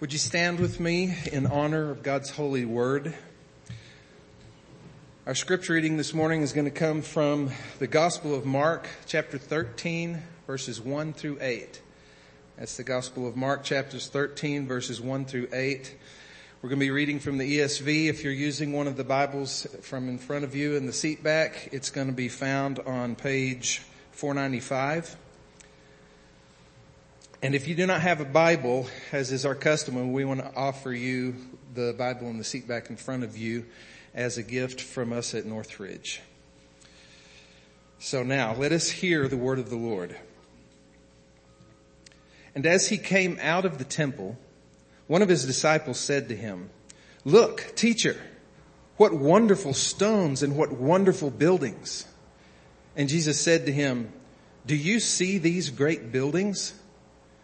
Would you stand with me in honor of God's holy word? Our scripture reading this morning is going to come from the Gospel of Mark, chapter 13, verses 1 through 8. That's the Gospel of Mark, chapters 13, verses 1 through 8. We're going to be reading from the ESV. If you're using one of the Bibles from in front of you in the seat back, it's going to be found on page 495. And if you do not have a Bible, as is our custom, we want to offer you the Bible in the seat back in front of you as a gift from us at Northridge. So now let us hear the word of the Lord. And as he came out of the temple, one of his disciples said to him, look, teacher, what wonderful stones and what wonderful buildings. And Jesus said to him, do you see these great buildings?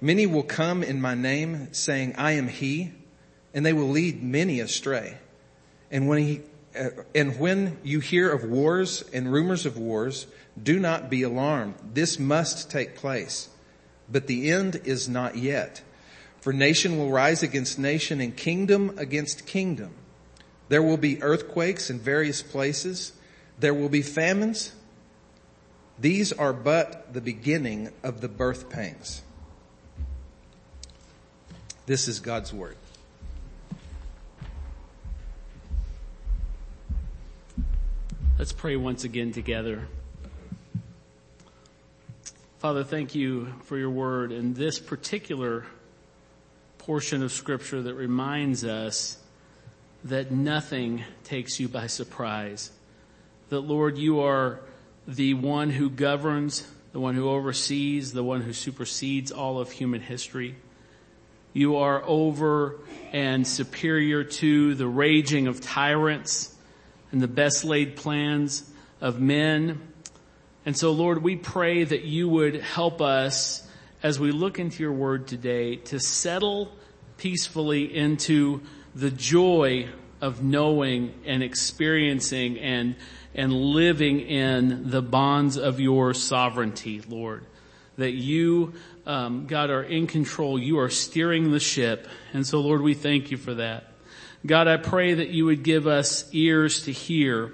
Many will come in my name saying, I am he, and they will lead many astray. And when he, uh, and when you hear of wars and rumors of wars, do not be alarmed. This must take place. But the end is not yet. For nation will rise against nation and kingdom against kingdom. There will be earthquakes in various places. There will be famines. These are but the beginning of the birth pangs. This is God's Word. Let's pray once again together. Father, thank you for your word and this particular portion of scripture that reminds us that nothing takes you by surprise. That Lord, you are the one who governs, the one who oversees, the one who supersedes all of human history. You are over and superior to the raging of tyrants and the best laid plans of men. And so Lord, we pray that you would help us as we look into your word today to settle peacefully into the joy of knowing and experiencing and, and living in the bonds of your sovereignty, Lord. That you um, God, are in control. You are steering the ship. And so Lord, we thank you for that. God, I pray that you would give us ears to hear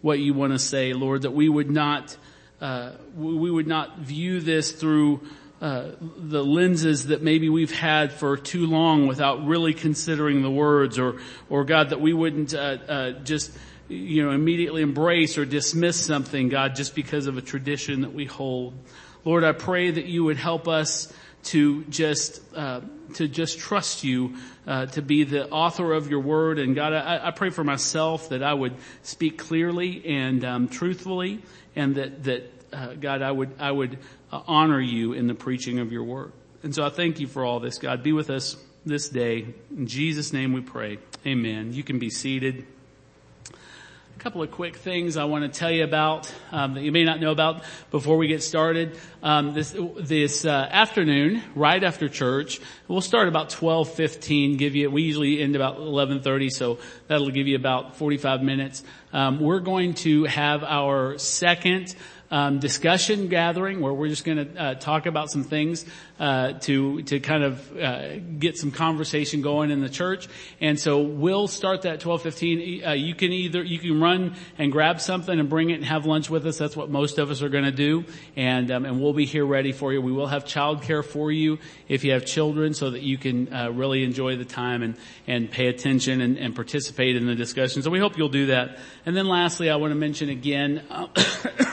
what you want to say, Lord, that we would not, uh, we would not view this through uh, the lenses that maybe we've had for too long without really considering the words or, or God, that we wouldn't, uh, uh just, you know, immediately embrace or dismiss something, God, just because of a tradition that we hold. Lord, I pray that you would help us to just uh, to just trust you uh, to be the author of your word. And God, I, I, pray for myself that I would speak clearly and um, truthfully, and that that uh, God, I would I would uh, honor you in the preaching of your word. And so I thank you for all this, God. Be with us this day. In Jesus' name we pray. Amen. You can be seated. A couple of quick things I want to tell you about um, that you may not know about before we get started. Um, this this uh, afternoon, right after church, we'll start about twelve fifteen. Give you we usually end about eleven thirty, so that'll give you about forty five minutes. Um, we're going to have our second um, discussion gathering where we're just going to uh, talk about some things uh, to to kind of uh, get some conversation going in the church. And so we'll start that twelve fifteen. Uh, you can either you can run and grab something and bring it and have lunch with us. That's what most of us are going to do, and um, and we'll be here ready for you. We will have childcare for you if you have children, so that you can uh, really enjoy the time and and pay attention and, and participate in the discussion. So we hope you'll do that. And then lastly, I want to mention again,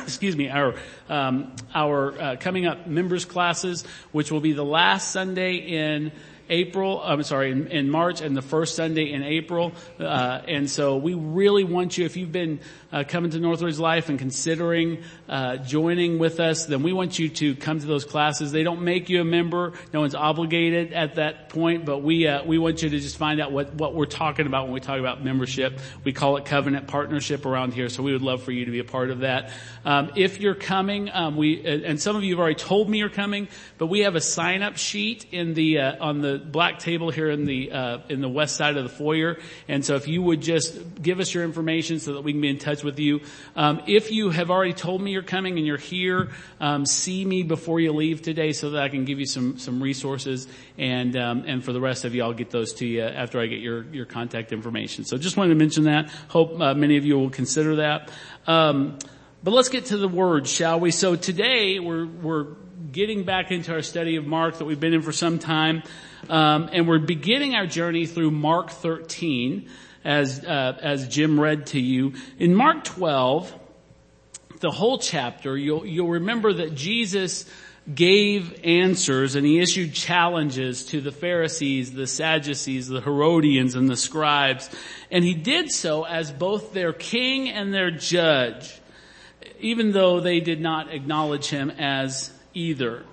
excuse me, our um, our uh, coming up members classes, which will be the last Sunday in April, I'm sorry, in, in March and the first Sunday in April. Uh, and so we really want you, if you've been uh, coming to Northridge Life and considering uh, joining with us, then we want you to come to those classes. They don't make you a member. No one's obligated at that point, but we uh, we want you to just find out what what we're talking about when we talk about membership. We call it covenant partnership around here, so we would love for you to be a part of that. Um, if you're coming, um, we and some of you have already told me you're coming, but we have a sign up sheet in the uh, on the black table here in the uh, in the west side of the foyer, and so if you would just give us your information so that we can be in touch with you. Um, if you have already told me you're coming and you're here, um, see me before you leave today so that I can give you some some resources. And um, and for the rest of you, I'll get those to you after I get your your contact information. So just wanted to mention that. Hope uh, many of you will consider that. Um, but let's get to the word, shall we? So today we're we're getting back into our study of Mark that we've been in for some time, um, and we're beginning our journey through Mark 13 as, uh, as Jim read to you. In Mark 12, the whole chapter, you'll, you'll remember that Jesus gave answers and he issued challenges to the Pharisees, the Sadducees, the Herodians, and the scribes. And he did so as both their king and their judge, even though they did not acknowledge him as either.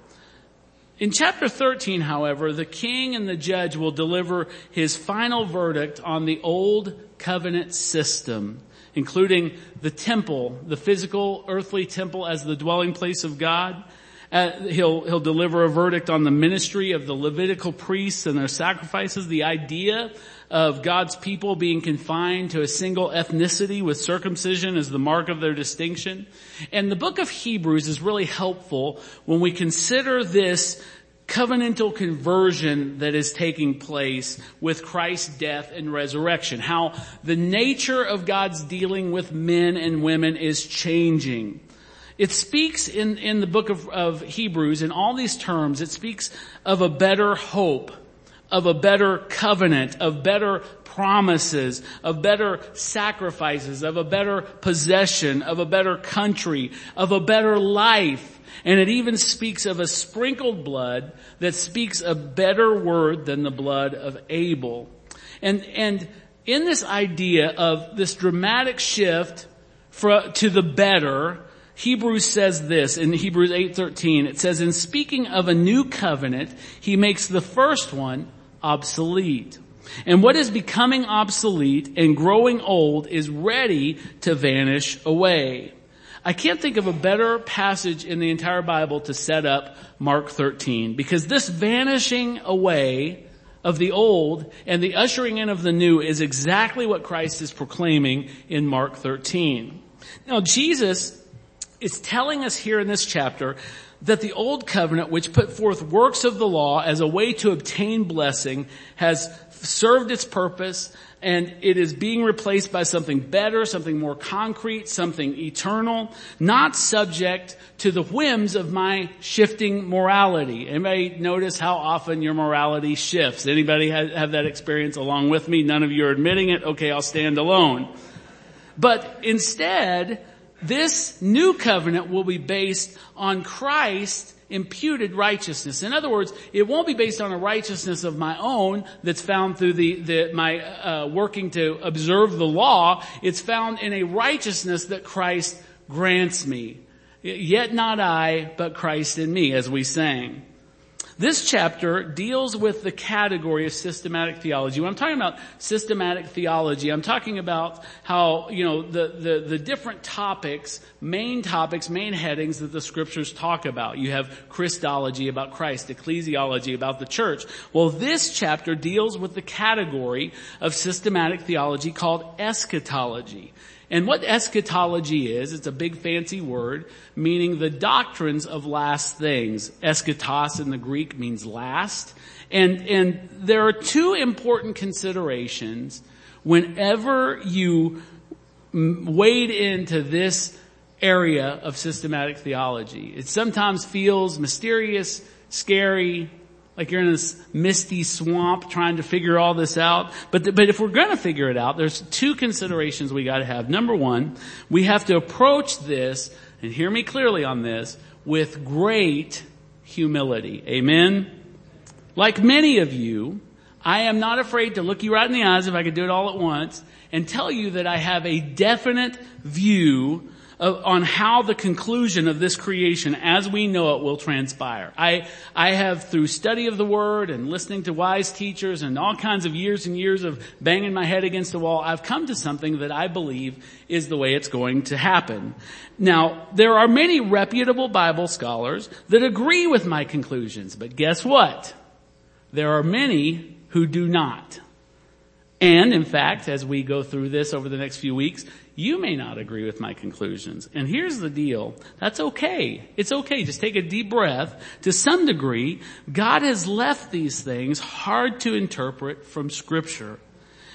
In chapter 13, however, the king and the judge will deliver his final verdict on the old covenant system, including the temple, the physical earthly temple as the dwelling place of God. Uh, he'll, he'll deliver a verdict on the ministry of the Levitical priests and their sacrifices, the idea of God's people being confined to a single ethnicity with circumcision as the mark of their distinction. And the book of Hebrews is really helpful when we consider this covenantal conversion that is taking place with Christ's death and resurrection. How the nature of God's dealing with men and women is changing. It speaks in, in the book of, of Hebrews, in all these terms, it speaks of a better hope, of a better covenant, of better promises, of better sacrifices, of a better possession, of a better country, of a better life. And it even speaks of a sprinkled blood that speaks a better word than the blood of Abel. And, and in this idea of this dramatic shift for, to the better, Hebrews says this in Hebrews 8:13 it says in speaking of a new covenant he makes the first one obsolete. And what is becoming obsolete and growing old is ready to vanish away. I can't think of a better passage in the entire Bible to set up Mark 13 because this vanishing away of the old and the ushering in of the new is exactly what Christ is proclaiming in Mark 13. Now Jesus is telling us here in this chapter that the old covenant, which put forth works of the law as a way to obtain blessing, has served its purpose and it is being replaced by something better, something more concrete, something eternal, not subject to the whims of my shifting morality. Anybody notice how often your morality shifts? Anybody have, have that experience along with me? None of you are admitting it. Okay, I'll stand alone. But instead, this new covenant will be based on Christ imputed righteousness. In other words, it won't be based on a righteousness of my own that's found through the, the my uh, working to observe the law. It's found in a righteousness that Christ grants me. Yet not I, but Christ in me, as we sang. This chapter deals with the category of systematic theology. When I'm talking about systematic theology, I'm talking about how, you know, the, the, the different topics, main topics, main headings that the scriptures talk about. You have Christology about Christ, ecclesiology about the church. Well, this chapter deals with the category of systematic theology called eschatology. And what eschatology is, it's a big fancy word, meaning the doctrines of last things. Eschatos in the Greek means last. And, and there are two important considerations whenever you wade into this area of systematic theology. It sometimes feels mysterious, scary, like you're in this misty swamp trying to figure all this out. But, but if we're going to figure it out, there's two considerations we got to have. Number one, we have to approach this, and hear me clearly on this, with great humility. Amen? like many of you, I am not afraid to look you right in the eyes if I could do it all at once and tell you that I have a definite view on how the conclusion of this creation as we know it will transpire. I, I have through study of the word and listening to wise teachers and all kinds of years and years of banging my head against the wall, I've come to something that I believe is the way it's going to happen. Now, there are many reputable Bible scholars that agree with my conclusions, but guess what? There are many who do not. And in fact, as we go through this over the next few weeks, you may not agree with my conclusions. And here's the deal. That's okay. It's okay. Just take a deep breath. To some degree, God has left these things hard to interpret from scripture.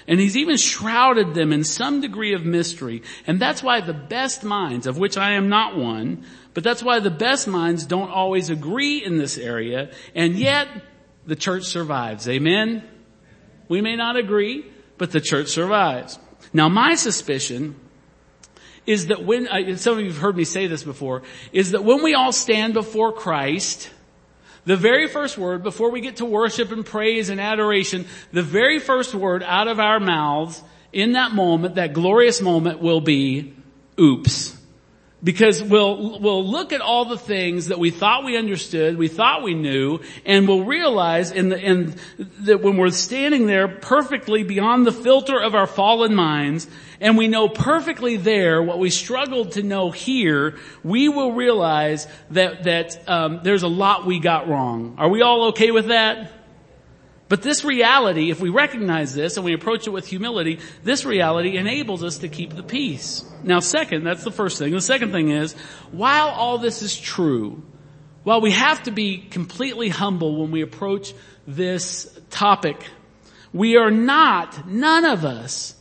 And he's even shrouded them in some degree of mystery. And that's why the best minds, of which I am not one, but that's why the best minds don't always agree in this area. And yet, the church survives. Amen? We may not agree, but the church survives. Now my suspicion is that when, uh, some of you have heard me say this before, is that when we all stand before Christ, the very first word, before we get to worship and praise and adoration, the very first word out of our mouths in that moment, that glorious moment will be, oops. Because we'll, we'll look at all the things that we thought we understood, we thought we knew, and we'll realize in the, in, that when we're standing there perfectly beyond the filter of our fallen minds, and we know perfectly there what we struggled to know here, we will realize that, that um, there's a lot we got wrong. Are we all okay with that? But this reality, if we recognize this and we approach it with humility, this reality enables us to keep the peace. Now second, that's the first thing. The second thing is, while all this is true, while we have to be completely humble when we approach this topic, we are not, none of us,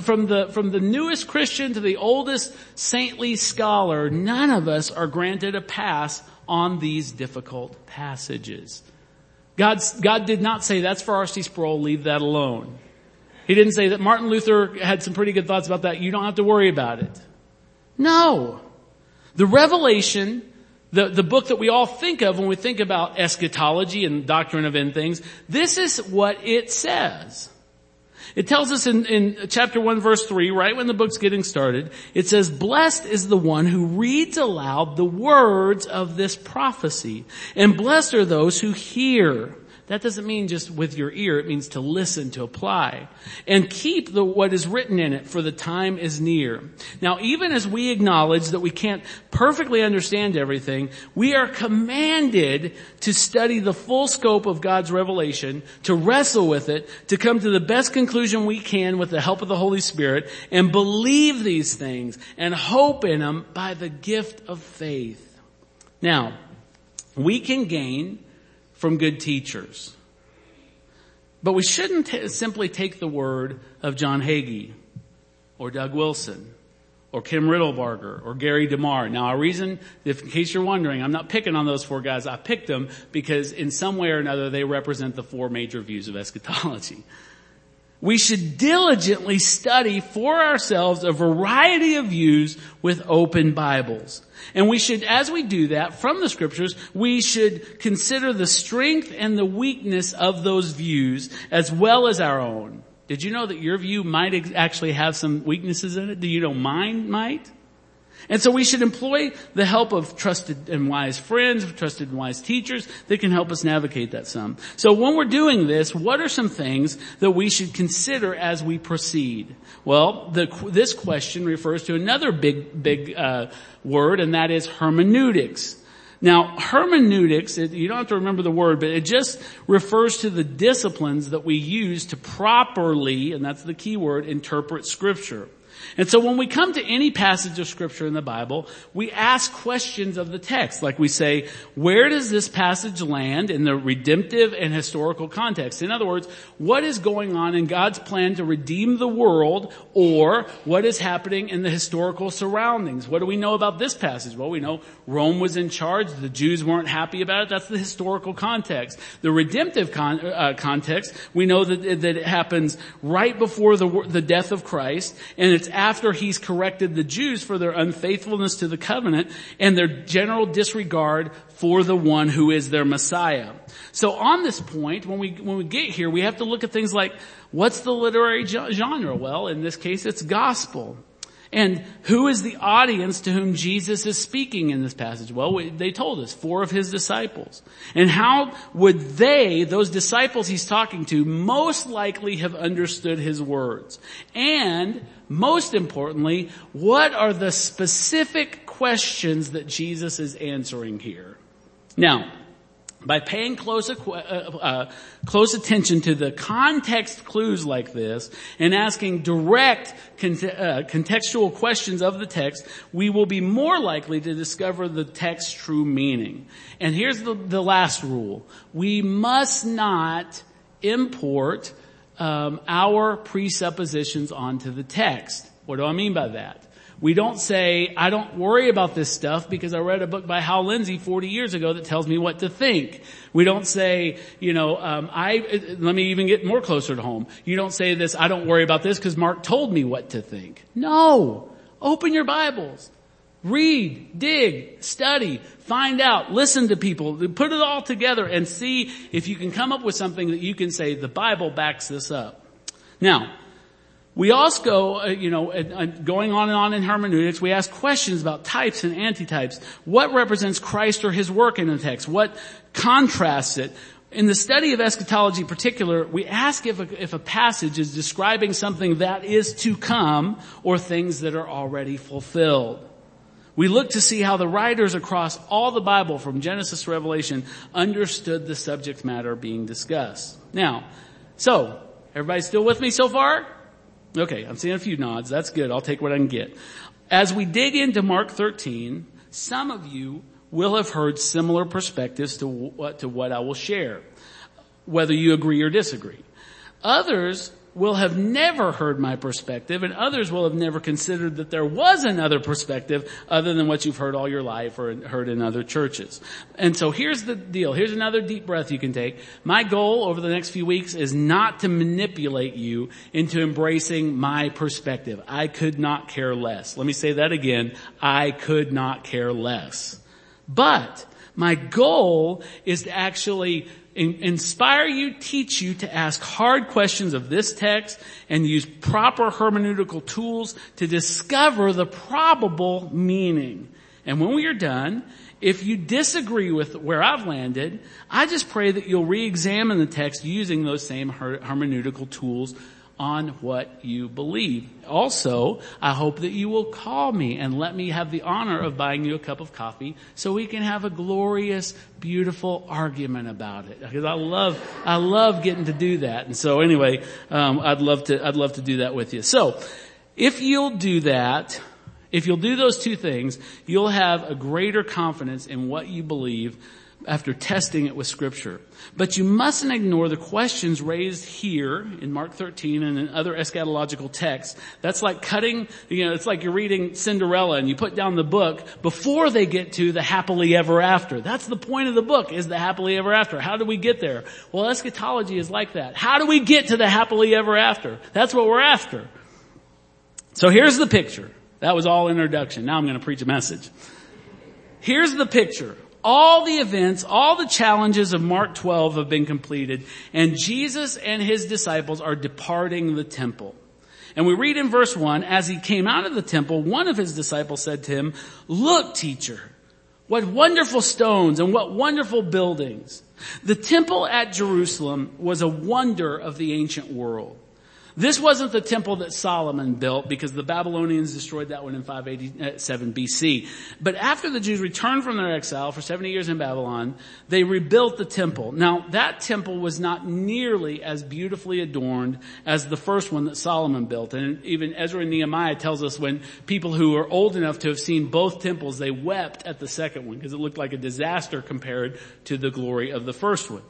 from the, from the newest Christian to the oldest saintly scholar, none of us are granted a pass on these difficult passages. God's, God did not say that's for R.C. Sproul, leave that alone. He didn't say that Martin Luther had some pretty good thoughts about that, you don't have to worry about it. No. The revelation, the, the book that we all think of when we think about eschatology and doctrine of end things, this is what it says. It tells us in, in chapter 1 verse 3, right when the book's getting started, it says, blessed is the one who reads aloud the words of this prophecy, and blessed are those who hear that doesn't mean just with your ear, it means to listen, to apply. And keep the, what is written in it, for the time is near. Now even as we acknowledge that we can't perfectly understand everything, we are commanded to study the full scope of God's revelation, to wrestle with it, to come to the best conclusion we can with the help of the Holy Spirit, and believe these things, and hope in them by the gift of faith. Now, we can gain from good teachers. But we shouldn't t- simply take the word of John Hagee or Doug Wilson or Kim Riddlebarger or Gary DeMar. Now a reason, if, in case you're wondering, I'm not picking on those four guys. I picked them because in some way or another they represent the four major views of eschatology. We should diligently study for ourselves a variety of views with open Bibles. And we should, as we do that from the scriptures, we should consider the strength and the weakness of those views as well as our own. Did you know that your view might actually have some weaknesses in it? Do you know mine might? And so we should employ the help of trusted and wise friends, trusted and wise teachers that can help us navigate that some. So when we're doing this, what are some things that we should consider as we proceed? Well, the, this question refers to another big, big uh, word, and that is hermeneutics. Now, hermeneutics, it, you don't have to remember the word, but it just refers to the disciplines that we use to properly, and that's the key word, interpret scripture. And so when we come to any passage of scripture in the Bible, we ask questions of the text. Like we say, where does this passage land in the redemptive and historical context? In other words, what is going on in God's plan to redeem the world or what is happening in the historical surroundings? What do we know about this passage? Well, we know Rome was in charge. The Jews weren't happy about it. That's the historical context. The redemptive con- uh, context, we know that, that it happens right before the, the death of Christ and it's it's after he's corrected the Jews for their unfaithfulness to the covenant and their general disregard for the one who is their Messiah. So on this point, when we, when we get here, we have to look at things like, what's the literary genre? Well, in this case, it's gospel. And who is the audience to whom Jesus is speaking in this passage? Well, they told us, four of his disciples. And how would they, those disciples he's talking to, most likely have understood his words? And, most importantly, what are the specific questions that Jesus is answering here? Now, by paying close, uh, uh, close attention to the context clues like this and asking direct uh, contextual questions of the text, we will be more likely to discover the text's true meaning. And here's the, the last rule. We must not import um, our presuppositions onto the text. What do I mean by that? We don't say, I don't worry about this stuff because I read a book by Hal Lindsey 40 years ago that tells me what to think. We don't say, you know, um, I, let me even get more closer to home. You don't say this, I don't worry about this because Mark told me what to think. No. Open your Bibles. Read, dig, study, find out, listen to people, put it all together and see if you can come up with something that you can say, the Bible backs this up. Now, we also, uh, you know, uh, going on and on in hermeneutics, we ask questions about types and antitypes. What represents Christ or His work in the text? What contrasts it? In the study of eschatology in particular, we ask if a, if a passage is describing something that is to come or things that are already fulfilled. We look to see how the writers across all the Bible from Genesis to Revelation understood the subject matter being discussed. Now, so, everybody still with me so far? Okay, I'm seeing a few nods. That's good. I'll take what I can get. As we dig into Mark 13, some of you will have heard similar perspectives to what, to what I will share, whether you agree or disagree. Others will have never heard my perspective and others will have never considered that there was another perspective other than what you've heard all your life or heard in other churches. And so here's the deal. Here's another deep breath you can take. My goal over the next few weeks is not to manipulate you into embracing my perspective. I could not care less. Let me say that again. I could not care less. But my goal is to actually inspire you, teach you to ask hard questions of this text and use proper hermeneutical tools to discover the probable meaning. And when we are done, if you disagree with where I've landed, I just pray that you'll re-examine the text using those same hermeneutical tools on what you believe. Also, I hope that you will call me and let me have the honor of buying you a cup of coffee so we can have a glorious, beautiful argument about it. Because I love, I love getting to do that. And so anyway, um, I'd love to, I'd love to do that with you. So, if you'll do that, if you'll do those two things, you'll have a greater confidence in what you believe after testing it with scripture. But you mustn't ignore the questions raised here in Mark 13 and in other eschatological texts. That's like cutting, you know, it's like you're reading Cinderella and you put down the book before they get to the happily ever after. That's the point of the book is the happily ever after. How do we get there? Well, eschatology is like that. How do we get to the happily ever after? That's what we're after. So here's the picture. That was all introduction. Now I'm going to preach a message. Here's the picture all the events, all the challenges of Mark 12 have been completed and Jesus and his disciples are departing the temple. And we read in verse 1, as he came out of the temple, one of his disciples said to him, look teacher, what wonderful stones and what wonderful buildings. The temple at Jerusalem was a wonder of the ancient world. This wasn't the temple that Solomon built because the Babylonians destroyed that one in 587 BC. But after the Jews returned from their exile for 70 years in Babylon, they rebuilt the temple. Now that temple was not nearly as beautifully adorned as the first one that Solomon built. And even Ezra and Nehemiah tells us when people who are old enough to have seen both temples, they wept at the second one because it looked like a disaster compared to the glory of the first one.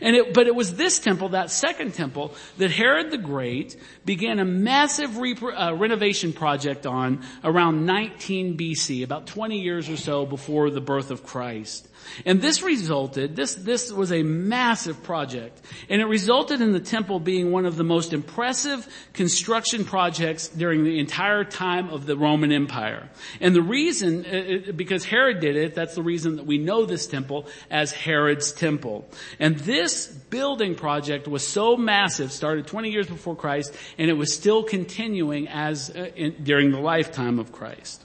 And it, but it was this temple, that second temple, that Herod the Great began a massive re- uh, renovation project on around 19 BC, about 20 years or so before the birth of Christ. And this resulted, this, this was a massive project. And it resulted in the temple being one of the most impressive construction projects during the entire time of the Roman Empire. And the reason, uh, uh, because Herod did it, that's the reason that we know this temple as Herod's temple. And this building project was so massive, started 20 years before Christ, and it was still continuing as, uh, in, during the lifetime of Christ.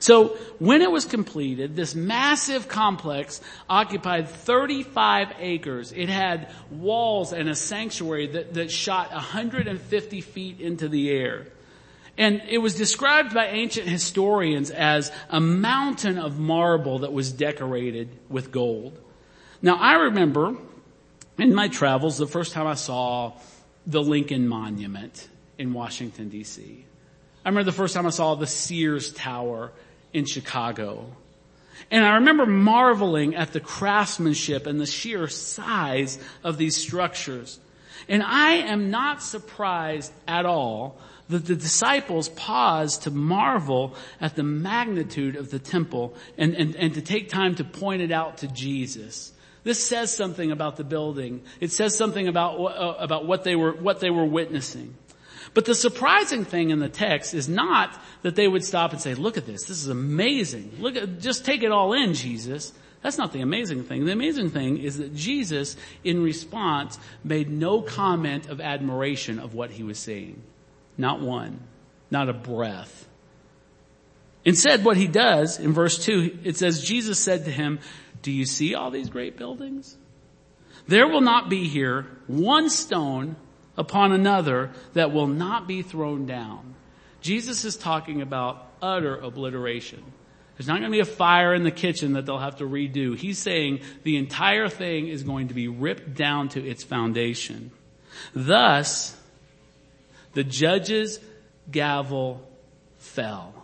So when it was completed, this massive complex occupied 35 acres. It had walls and a sanctuary that, that shot 150 feet into the air. And it was described by ancient historians as a mountain of marble that was decorated with gold. Now I remember in my travels the first time I saw the Lincoln Monument in Washington DC. I remember the first time I saw the Sears Tower in Chicago. And I remember marveling at the craftsmanship and the sheer size of these structures. And I am not surprised at all that the disciples paused to marvel at the magnitude of the temple and, and, and to take time to point it out to Jesus. This says something about the building. It says something about, uh, about what they were, what they were witnessing. But the surprising thing in the text is not that they would stop and say, look at this, this is amazing. Look at, just take it all in, Jesus. That's not the amazing thing. The amazing thing is that Jesus, in response, made no comment of admiration of what he was saying. Not one. Not a breath. Instead, what he does, in verse 2, it says, Jesus said to him, do you see all these great buildings? There will not be here one stone upon another that will not be thrown down. Jesus is talking about utter obliteration. There's not going to be a fire in the kitchen that they'll have to redo. He's saying the entire thing is going to be ripped down to its foundation. Thus, the judge's gavel fell.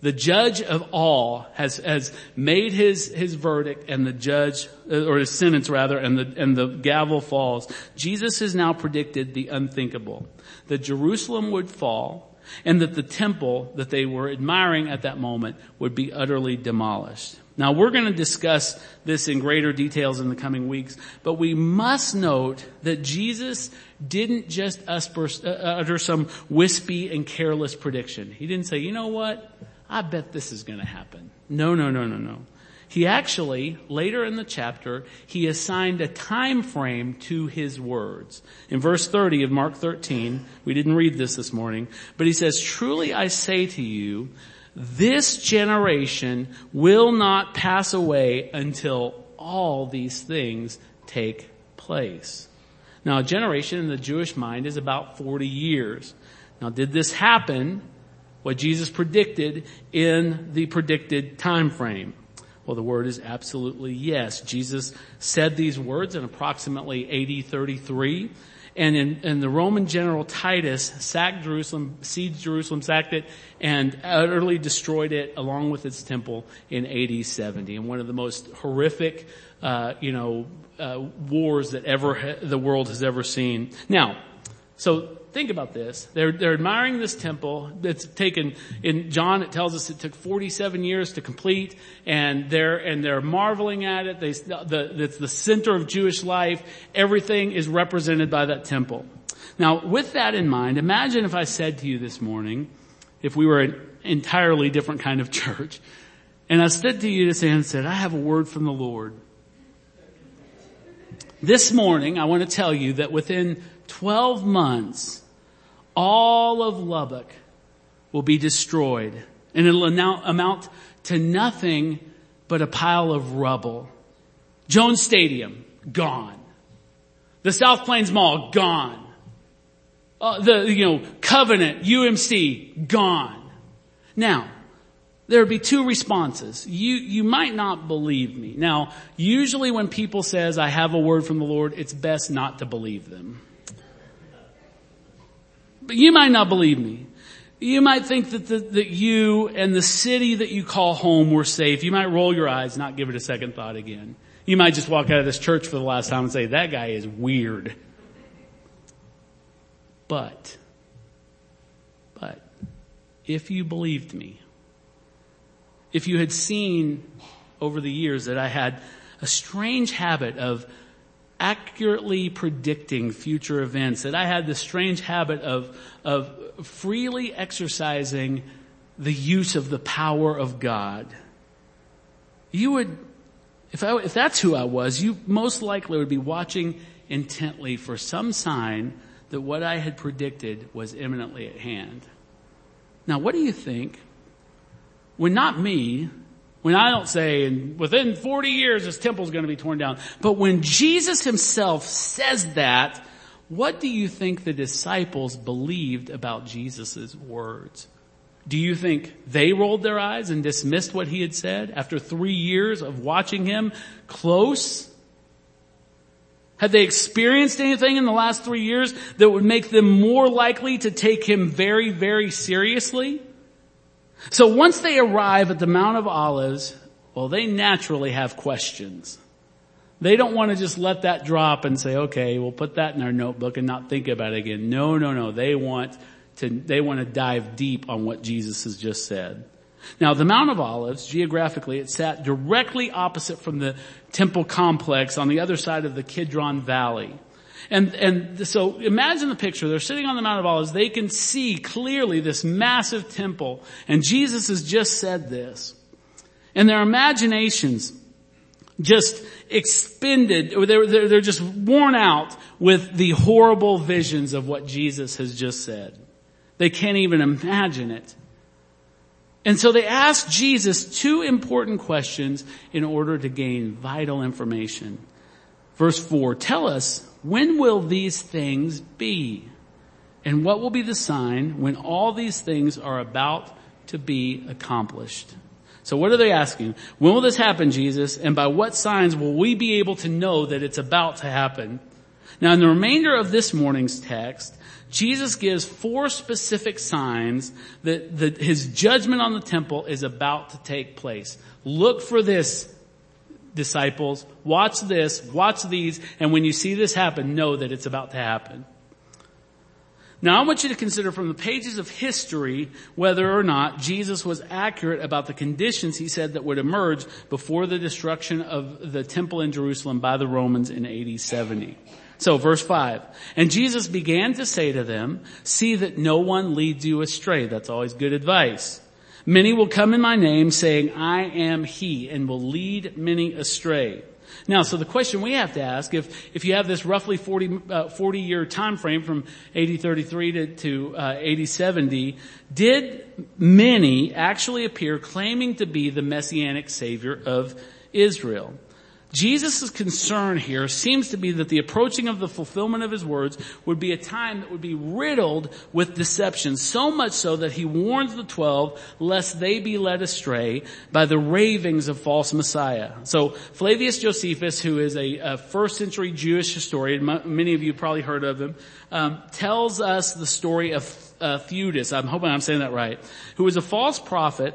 The judge of all has, has made his, his verdict and the judge, or his sentence rather, and the, and the gavel falls. Jesus has now predicted the unthinkable. That Jerusalem would fall and that the temple that they were admiring at that moment would be utterly demolished. Now we're going to discuss this in greater details in the coming weeks, but we must note that Jesus didn't just uh, utter some wispy and careless prediction. He didn't say, you know what? I bet this is going to happen. No, no, no, no, no. He actually, later in the chapter, he assigned a time frame to his words. In verse 30 of Mark 13, we didn't read this this morning, but he says, truly I say to you, this generation will not pass away until all these things take place. Now a generation in the Jewish mind is about 40 years. Now did this happen what Jesus predicted in the predicted time frame? Well, the word is absolutely yes. Jesus said these words in approximately AD 33. And in, in, the Roman general Titus sacked Jerusalem, sieged Jerusalem, sacked it, and utterly destroyed it along with its temple in AD 70. And one of the most horrific, uh, you know, uh, wars that ever the world has ever seen. Now, so think about this. They're, they're admiring this temple. It's taken, in John it tells us it took 47 years to complete and they're, and they're marveling at it. They, the, it's the center of Jewish life. Everything is represented by that temple. Now with that in mind, imagine if I said to you this morning, if we were an entirely different kind of church, and I stood to you this and said, I have a word from the Lord. This morning, I want to tell you that within 12 months, all of Lubbock will be destroyed and it'll amount to nothing but a pile of rubble. Jones Stadium, gone. The South Plains Mall, gone. Uh, the, you know, Covenant, UMC, gone. Now, there would be two responses. You, you might not believe me. Now, usually when people says, I have a word from the Lord, it's best not to believe them. But you might not believe me. You might think that, the, that you and the city that you call home were safe. You might roll your eyes, not give it a second thought again. You might just walk out of this church for the last time and say, that guy is weird. But, but, if you believed me, if you had seen over the years that I had a strange habit of accurately predicting future events, that I had this strange habit of, of freely exercising the use of the power of God. You would, if I, if that's who I was, you most likely would be watching intently for some sign that what I had predicted was imminently at hand. Now what do you think? When not me, when I don't say, and within 40 years this temple is going to be torn down, but when Jesus himself says that, what do you think the disciples believed about Jesus' words? Do you think they rolled their eyes and dismissed what he had said after three years of watching him close? Had they experienced anything in the last three years that would make them more likely to take him very, very seriously? So once they arrive at the Mount of Olives, well, they naturally have questions. They don't want to just let that drop and say, okay, we'll put that in our notebook and not think about it again. No, no, no. They want to, they want to dive deep on what Jesus has just said. Now the Mount of Olives, geographically, it sat directly opposite from the temple complex on the other side of the Kidron Valley. And, and so imagine the picture. They're sitting on the Mount of Olives. They can see clearly this massive temple. And Jesus has just said this. And their imaginations just expended, or they're, they're, they're just worn out with the horrible visions of what Jesus has just said. They can't even imagine it. And so they ask Jesus two important questions in order to gain vital information. Verse four, tell us, when will these things be? And what will be the sign when all these things are about to be accomplished? So what are they asking? When will this happen, Jesus? And by what signs will we be able to know that it's about to happen? Now in the remainder of this morning's text, Jesus gives four specific signs that, that his judgment on the temple is about to take place. Look for this, disciples. Watch this, watch these, and when you see this happen, know that it's about to happen. Now I want you to consider from the pages of history whether or not Jesus was accurate about the conditions he said that would emerge before the destruction of the temple in Jerusalem by the Romans in AD 70. So verse 5. And Jesus began to say to them, see that no one leads you astray. That's always good advice. Many will come in my name saying, I am he and will lead many astray. Now, so the question we have to ask, if, if you have this roughly 40, uh, 40 year time frame from AD 33 to, to uh, AD 70, did many actually appear claiming to be the messianic savior of Israel? Jesus' concern here seems to be that the approaching of the fulfillment of his words would be a time that would be riddled with deception, so much so that he warns the twelve lest they be led astray by the ravings of false Messiah. So Flavius Josephus, who is a, a first century Jewish historian, many of you probably heard of him, um, tells us the story of uh, Theudas, I'm hoping I'm saying that right, who was a false prophet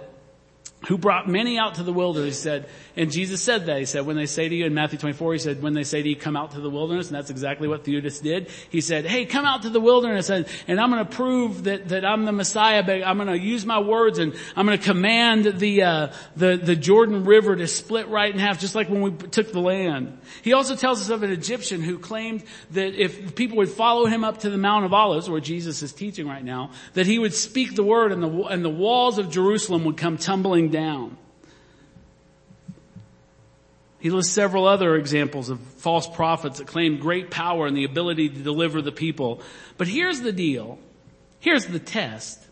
who brought many out to the wilderness, he said, and Jesus said that. He said, when they say to you in Matthew 24, he said, when they say to you, come out to the wilderness, and that's exactly what Theudas did. He said, hey, come out to the wilderness and, and I'm gonna prove that, that I'm the Messiah, but I'm gonna use my words and I'm gonna command the, uh, the, the Jordan River to split right in half, just like when we took the land. He also tells us of an Egyptian who claimed that if people would follow him up to the Mount of Olives, where Jesus is teaching right now, that he would speak the word and the, and the walls of Jerusalem would come tumbling down. He lists several other examples of false prophets that claim great power and the ability to deliver the people. But here's the deal. Here's the test.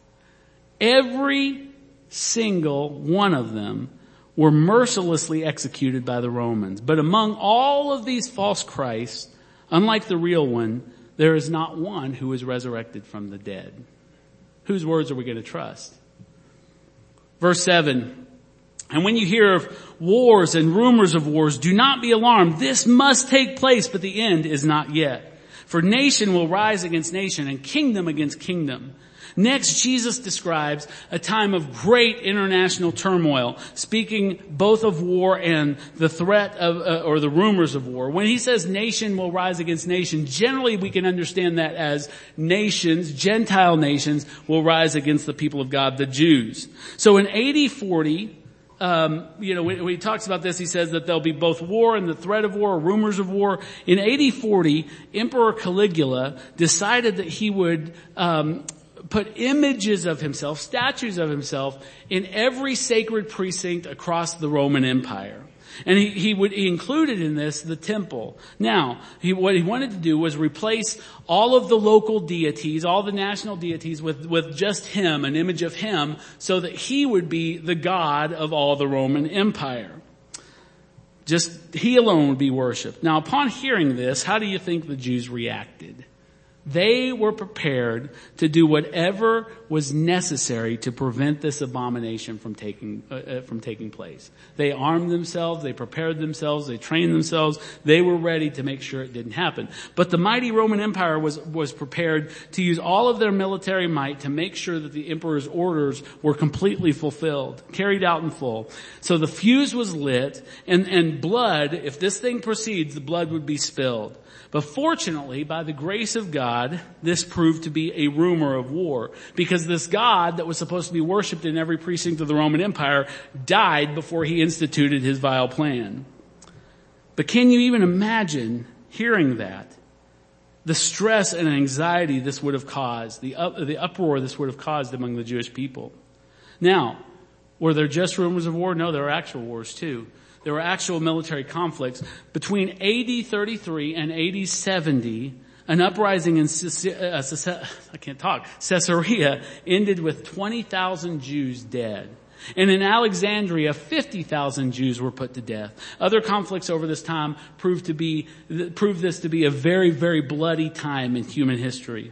Every single one of them were mercilessly executed by the Romans. But among all of these false Christs, unlike the real one, there is not one who is resurrected from the dead. Whose words are we going to trust? Verse 7, and when you hear of wars and rumors of wars, do not be alarmed. This must take place, but the end is not yet. For nation will rise against nation and kingdom against kingdom. Next, Jesus describes a time of great international turmoil, speaking both of war and the threat of, uh, or the rumors of war. When he says nation will rise against nation, generally we can understand that as nations, Gentile nations, will rise against the people of God, the Jews. So in AD 40, um, you know, when, when, he talks about this, he says that there'll be both war and the threat of war, rumors of war. In AD 40, Emperor Caligula decided that he would um, put images of himself, statues of himself, in every sacred precinct across the Roman Empire. And he, he would, he included in this the temple. Now, he, what he wanted to do was replace all of the local deities, all the national deities with, with just him, an image of him, so that he would be the God of all the Roman Empire. Just, he alone would be worshiped. Now upon hearing this, how do you think the Jews reacted? They were prepared to do whatever was necessary to prevent this abomination from taking, uh, uh, from taking place. They armed themselves, they prepared themselves, they trained themselves, they were ready to make sure it didn't happen. But the mighty Roman Empire was, was prepared to use all of their military might to make sure that the emperor's orders were completely fulfilled, carried out in full. So the fuse was lit and, and blood, if this thing proceeds, the blood would be spilled. But fortunately, by the grace of God, this proved to be a rumor of war because this God that was supposed to be worshiped in every precinct of the Roman Empire died before he instituted his vile plan. But can you even imagine hearing that? The stress and anxiety this would have caused, the, up, the uproar this would have caused among the Jewish people. Now, were there just rumors of war? No, there were actual wars too there were actual military conflicts. Between AD 33 and AD 70, an uprising in uh, I can't talk, Caesarea ended with 20,000 Jews dead. And in Alexandria, 50,000 Jews were put to death. Other conflicts over this time proved to be, proved this to be a very, very bloody time in human history.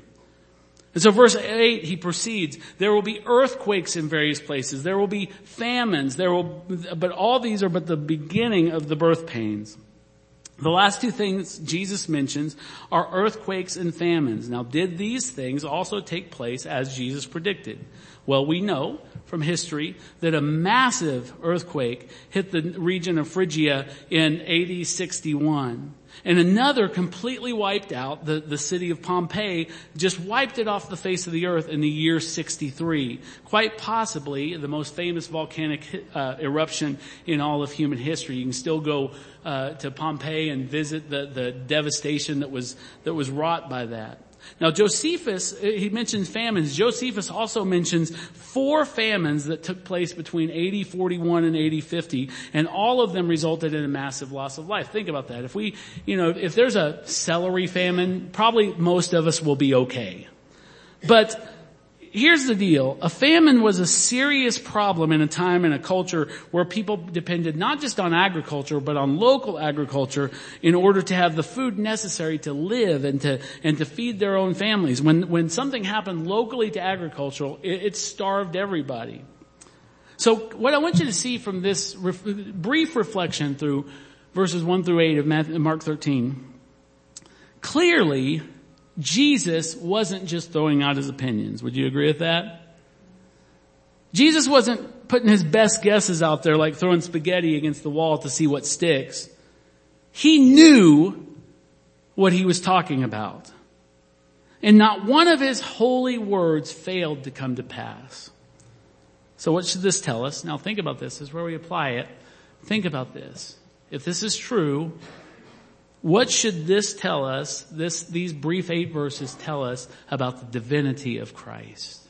And so verse 8, he proceeds, there will be earthquakes in various places, there will be famines, there will, but all these are but the beginning of the birth pains. The last two things Jesus mentions are earthquakes and famines. Now did these things also take place as Jesus predicted? Well, we know from history that a massive earthquake hit the region of Phrygia in AD 61. And another completely wiped out the, the city of Pompeii, just wiped it off the face of the earth in the year 63. Quite possibly the most famous volcanic uh, eruption in all of human history. You can still go uh, to Pompeii and visit the, the devastation that was, that was wrought by that. Now Josephus, eh, he mentions famines. Josephus also mentions four famines that took place between AD 41 and AD 50, and all of them resulted in a massive loss of life. Think about that. If we, you know, if there's a celery famine, probably most of us will be okay. But here's the deal. A famine was a serious problem in a time and a culture where people depended not just on agriculture, but on local agriculture in order to have the food necessary to live and to, and to feed their own families. When, when something happened locally to agriculture, it, it starved everybody. So what I want you to see from this ref, brief reflection through verses 1 through 8 of Mark 13, clearly Jesus wasn't just throwing out his opinions. Would you agree with that? Jesus wasn't putting his best guesses out there like throwing spaghetti against the wall to see what sticks. He knew what he was talking about. And not one of his holy words failed to come to pass. So what should this tell us? Now think about this. This is where we apply it. Think about this. If this is true, what should this tell us, this, these brief eight verses tell us about the divinity of Christ?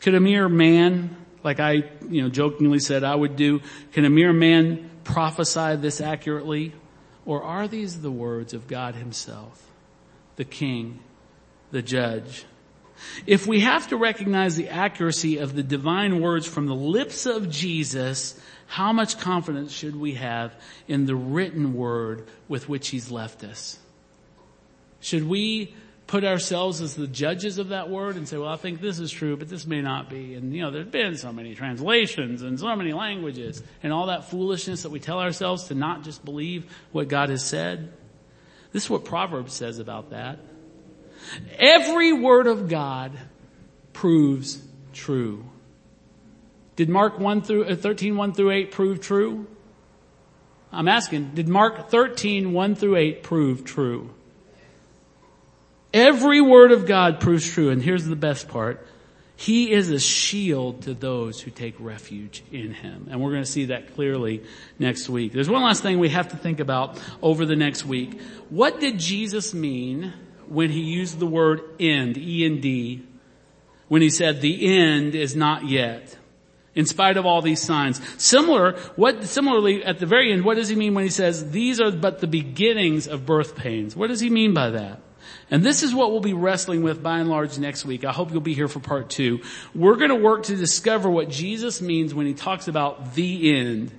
Could a mere man, like I, you know, jokingly said I would do, can a mere man prophesy this accurately? Or are these the words of God himself, the king, the judge? If we have to recognize the accuracy of the divine words from the lips of Jesus, how much confidence should we have in the written word with which he's left us? Should we put ourselves as the judges of that word and say, well, I think this is true, but this may not be. And you know, there's been so many translations and so many languages and all that foolishness that we tell ourselves to not just believe what God has said. This is what Proverbs says about that. Every word of God proves true. Did Mark 1 through, uh, 13, 1 through 8 prove true? I'm asking, did Mark 13, 1 through 8 prove true? Every word of God proves true, and here's the best part. He is a shield to those who take refuge in Him. And we're going to see that clearly next week. There's one last thing we have to think about over the next week. What did Jesus mean when He used the word end, E-N-D, when He said the end is not yet? In spite of all these signs. Similar, what, similarly, at the very end, what does He mean when He says, these are but the beginnings of birth pains? What does He mean by that? And this is what we'll be wrestling with by and large next week. I hope you'll be here for part two. We're going to work to discover what Jesus means when he talks about the end.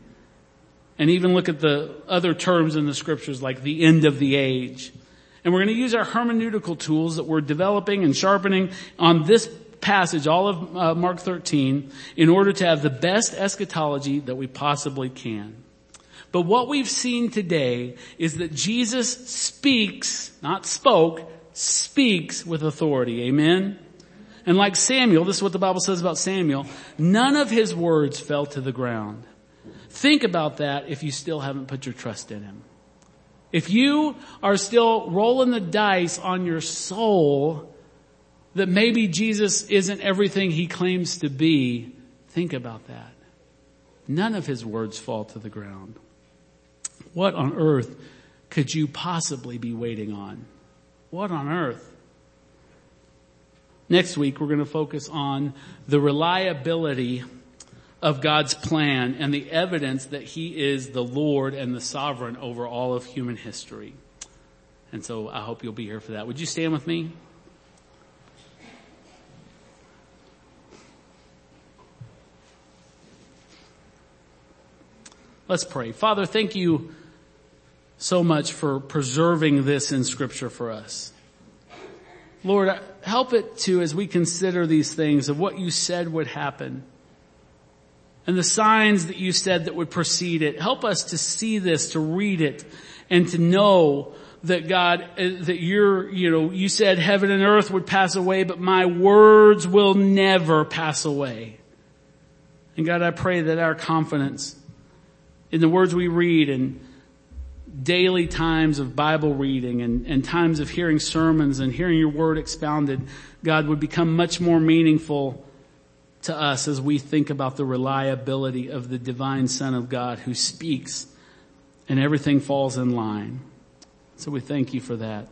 And even look at the other terms in the scriptures like the end of the age. And we're going to use our hermeneutical tools that we're developing and sharpening on this passage, all of uh, Mark 13, in order to have the best eschatology that we possibly can. But what we've seen today is that Jesus speaks, not spoke, speaks with authority. Amen? And like Samuel, this is what the Bible says about Samuel, none of his words fell to the ground. Think about that if you still haven't put your trust in him. If you are still rolling the dice on your soul that maybe Jesus isn't everything he claims to be, think about that. None of his words fall to the ground. What on earth could you possibly be waiting on? What on earth? Next week, we're going to focus on the reliability of God's plan and the evidence that He is the Lord and the sovereign over all of human history. And so I hope you'll be here for that. Would you stand with me? Let's pray. Father, thank you so much for preserving this in scripture for us. Lord, help it to, as we consider these things of what you said would happen and the signs that you said that would precede it, help us to see this, to read it, and to know that God, uh, that you're, you know, you said heaven and earth would pass away, but my words will never pass away. And God, I pray that our confidence in the words we read and daily times of Bible reading and, and times of hearing sermons and hearing your word expounded, God would become much more meaningful to us as we think about the reliability of the divine son of God who speaks and everything falls in line. So we thank you for that.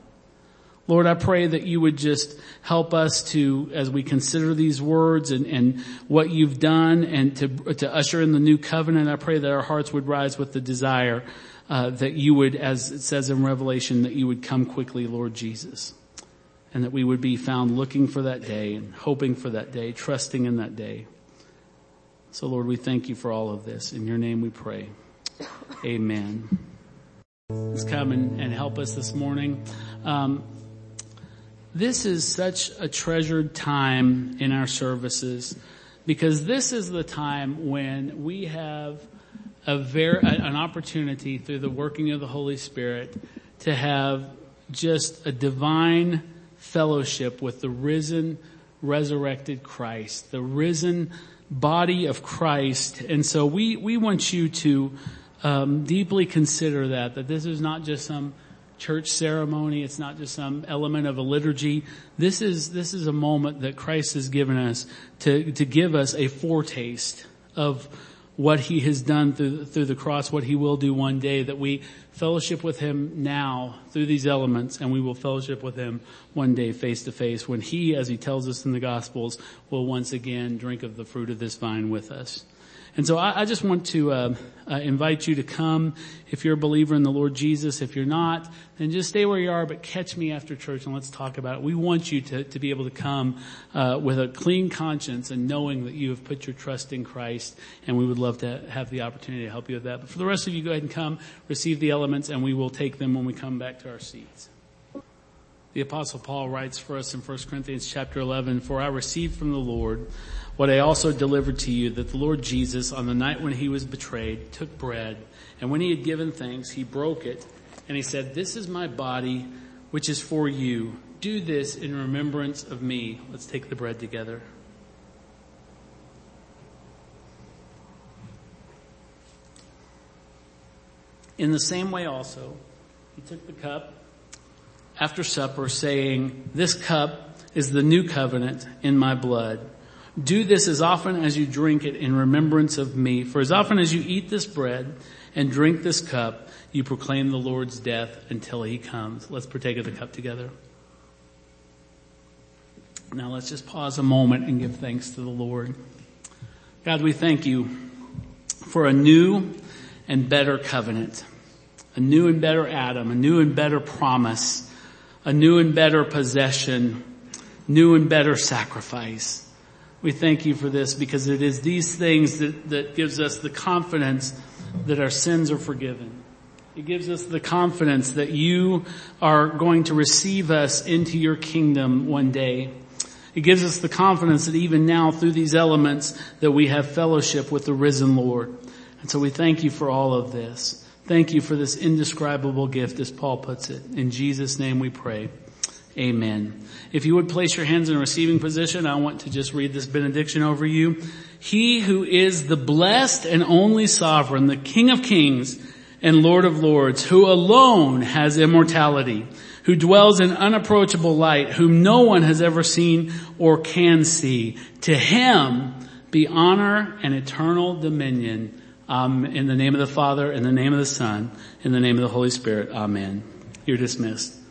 Lord, I pray that you would just help us to, as we consider these words and, and what you've done and to, to usher in the new covenant, I pray that our hearts would rise with the desire uh, that you would, as it says in Revelation, that you would come quickly, Lord Jesus. And that we would be found looking for that day and hoping for that day, trusting in that day. So Lord, we thank you for all of this. In your name we pray. Amen. Let's come and, and help us this morning. Um, this is such a treasured time in our services because this is the time when we have a very, an opportunity through the working of the Holy Spirit to have just a divine fellowship with the risen, resurrected Christ, the risen body of Christ. And so we, we want you to um, deeply consider that, that this is not just some church ceremony. It's not just some element of a liturgy. This is, this is a moment that Christ has given us to, to give us a foretaste of what he has done through, through the cross, what he will do one day, that we fellowship with him now through these elements and we will fellowship with him one day face to face when he, as he tells us in the gospels, will once again drink of the fruit of this vine with us. And so I, I just want to uh, uh, invite you to come if you're a believer in the Lord Jesus. If you're not, then just stay where you are, but catch me after church and let's talk about it. We want you to, to be able to come uh, with a clean conscience and knowing that you have put your trust in Christ, and we would love to have the opportunity to help you with that. But for the rest of you, go ahead and come, receive the elements, and we will take them when we come back to our seats. The apostle Paul writes for us in 1 Corinthians chapter 11, for I received from the Lord what I also delivered to you that the Lord Jesus on the night when he was betrayed took bread and when he had given thanks, he broke it and he said, this is my body which is for you. Do this in remembrance of me. Let's take the bread together. In the same way also, he took the cup after supper saying, this cup is the new covenant in my blood. Do this as often as you drink it in remembrance of me. For as often as you eat this bread and drink this cup, you proclaim the Lord's death until he comes. Let's partake of the cup together. Now let's just pause a moment and give thanks to the Lord. God, we thank you for a new and better covenant, a new and better Adam, a new and better promise, a new and better possession, new and better sacrifice. We thank you for this because it is these things that, that gives us the confidence that our sins are forgiven. It gives us the confidence that you are going to receive us into your kingdom one day. It gives us the confidence that even now through these elements that we have fellowship with the risen Lord. And so we thank you for all of this. Thank you for this indescribable gift as Paul puts it. In Jesus name we pray. Amen. If you would place your hands in a receiving position, I want to just read this benediction over you. He who is the blessed and only sovereign, the King of kings and Lord of lords, who alone has immortality, who dwells in unapproachable light, whom no one has ever seen or can see. To him be honor and eternal dominion. Um, in the name of the Father, in the name of the Son, in the name of the Holy Spirit. Amen. You're dismissed.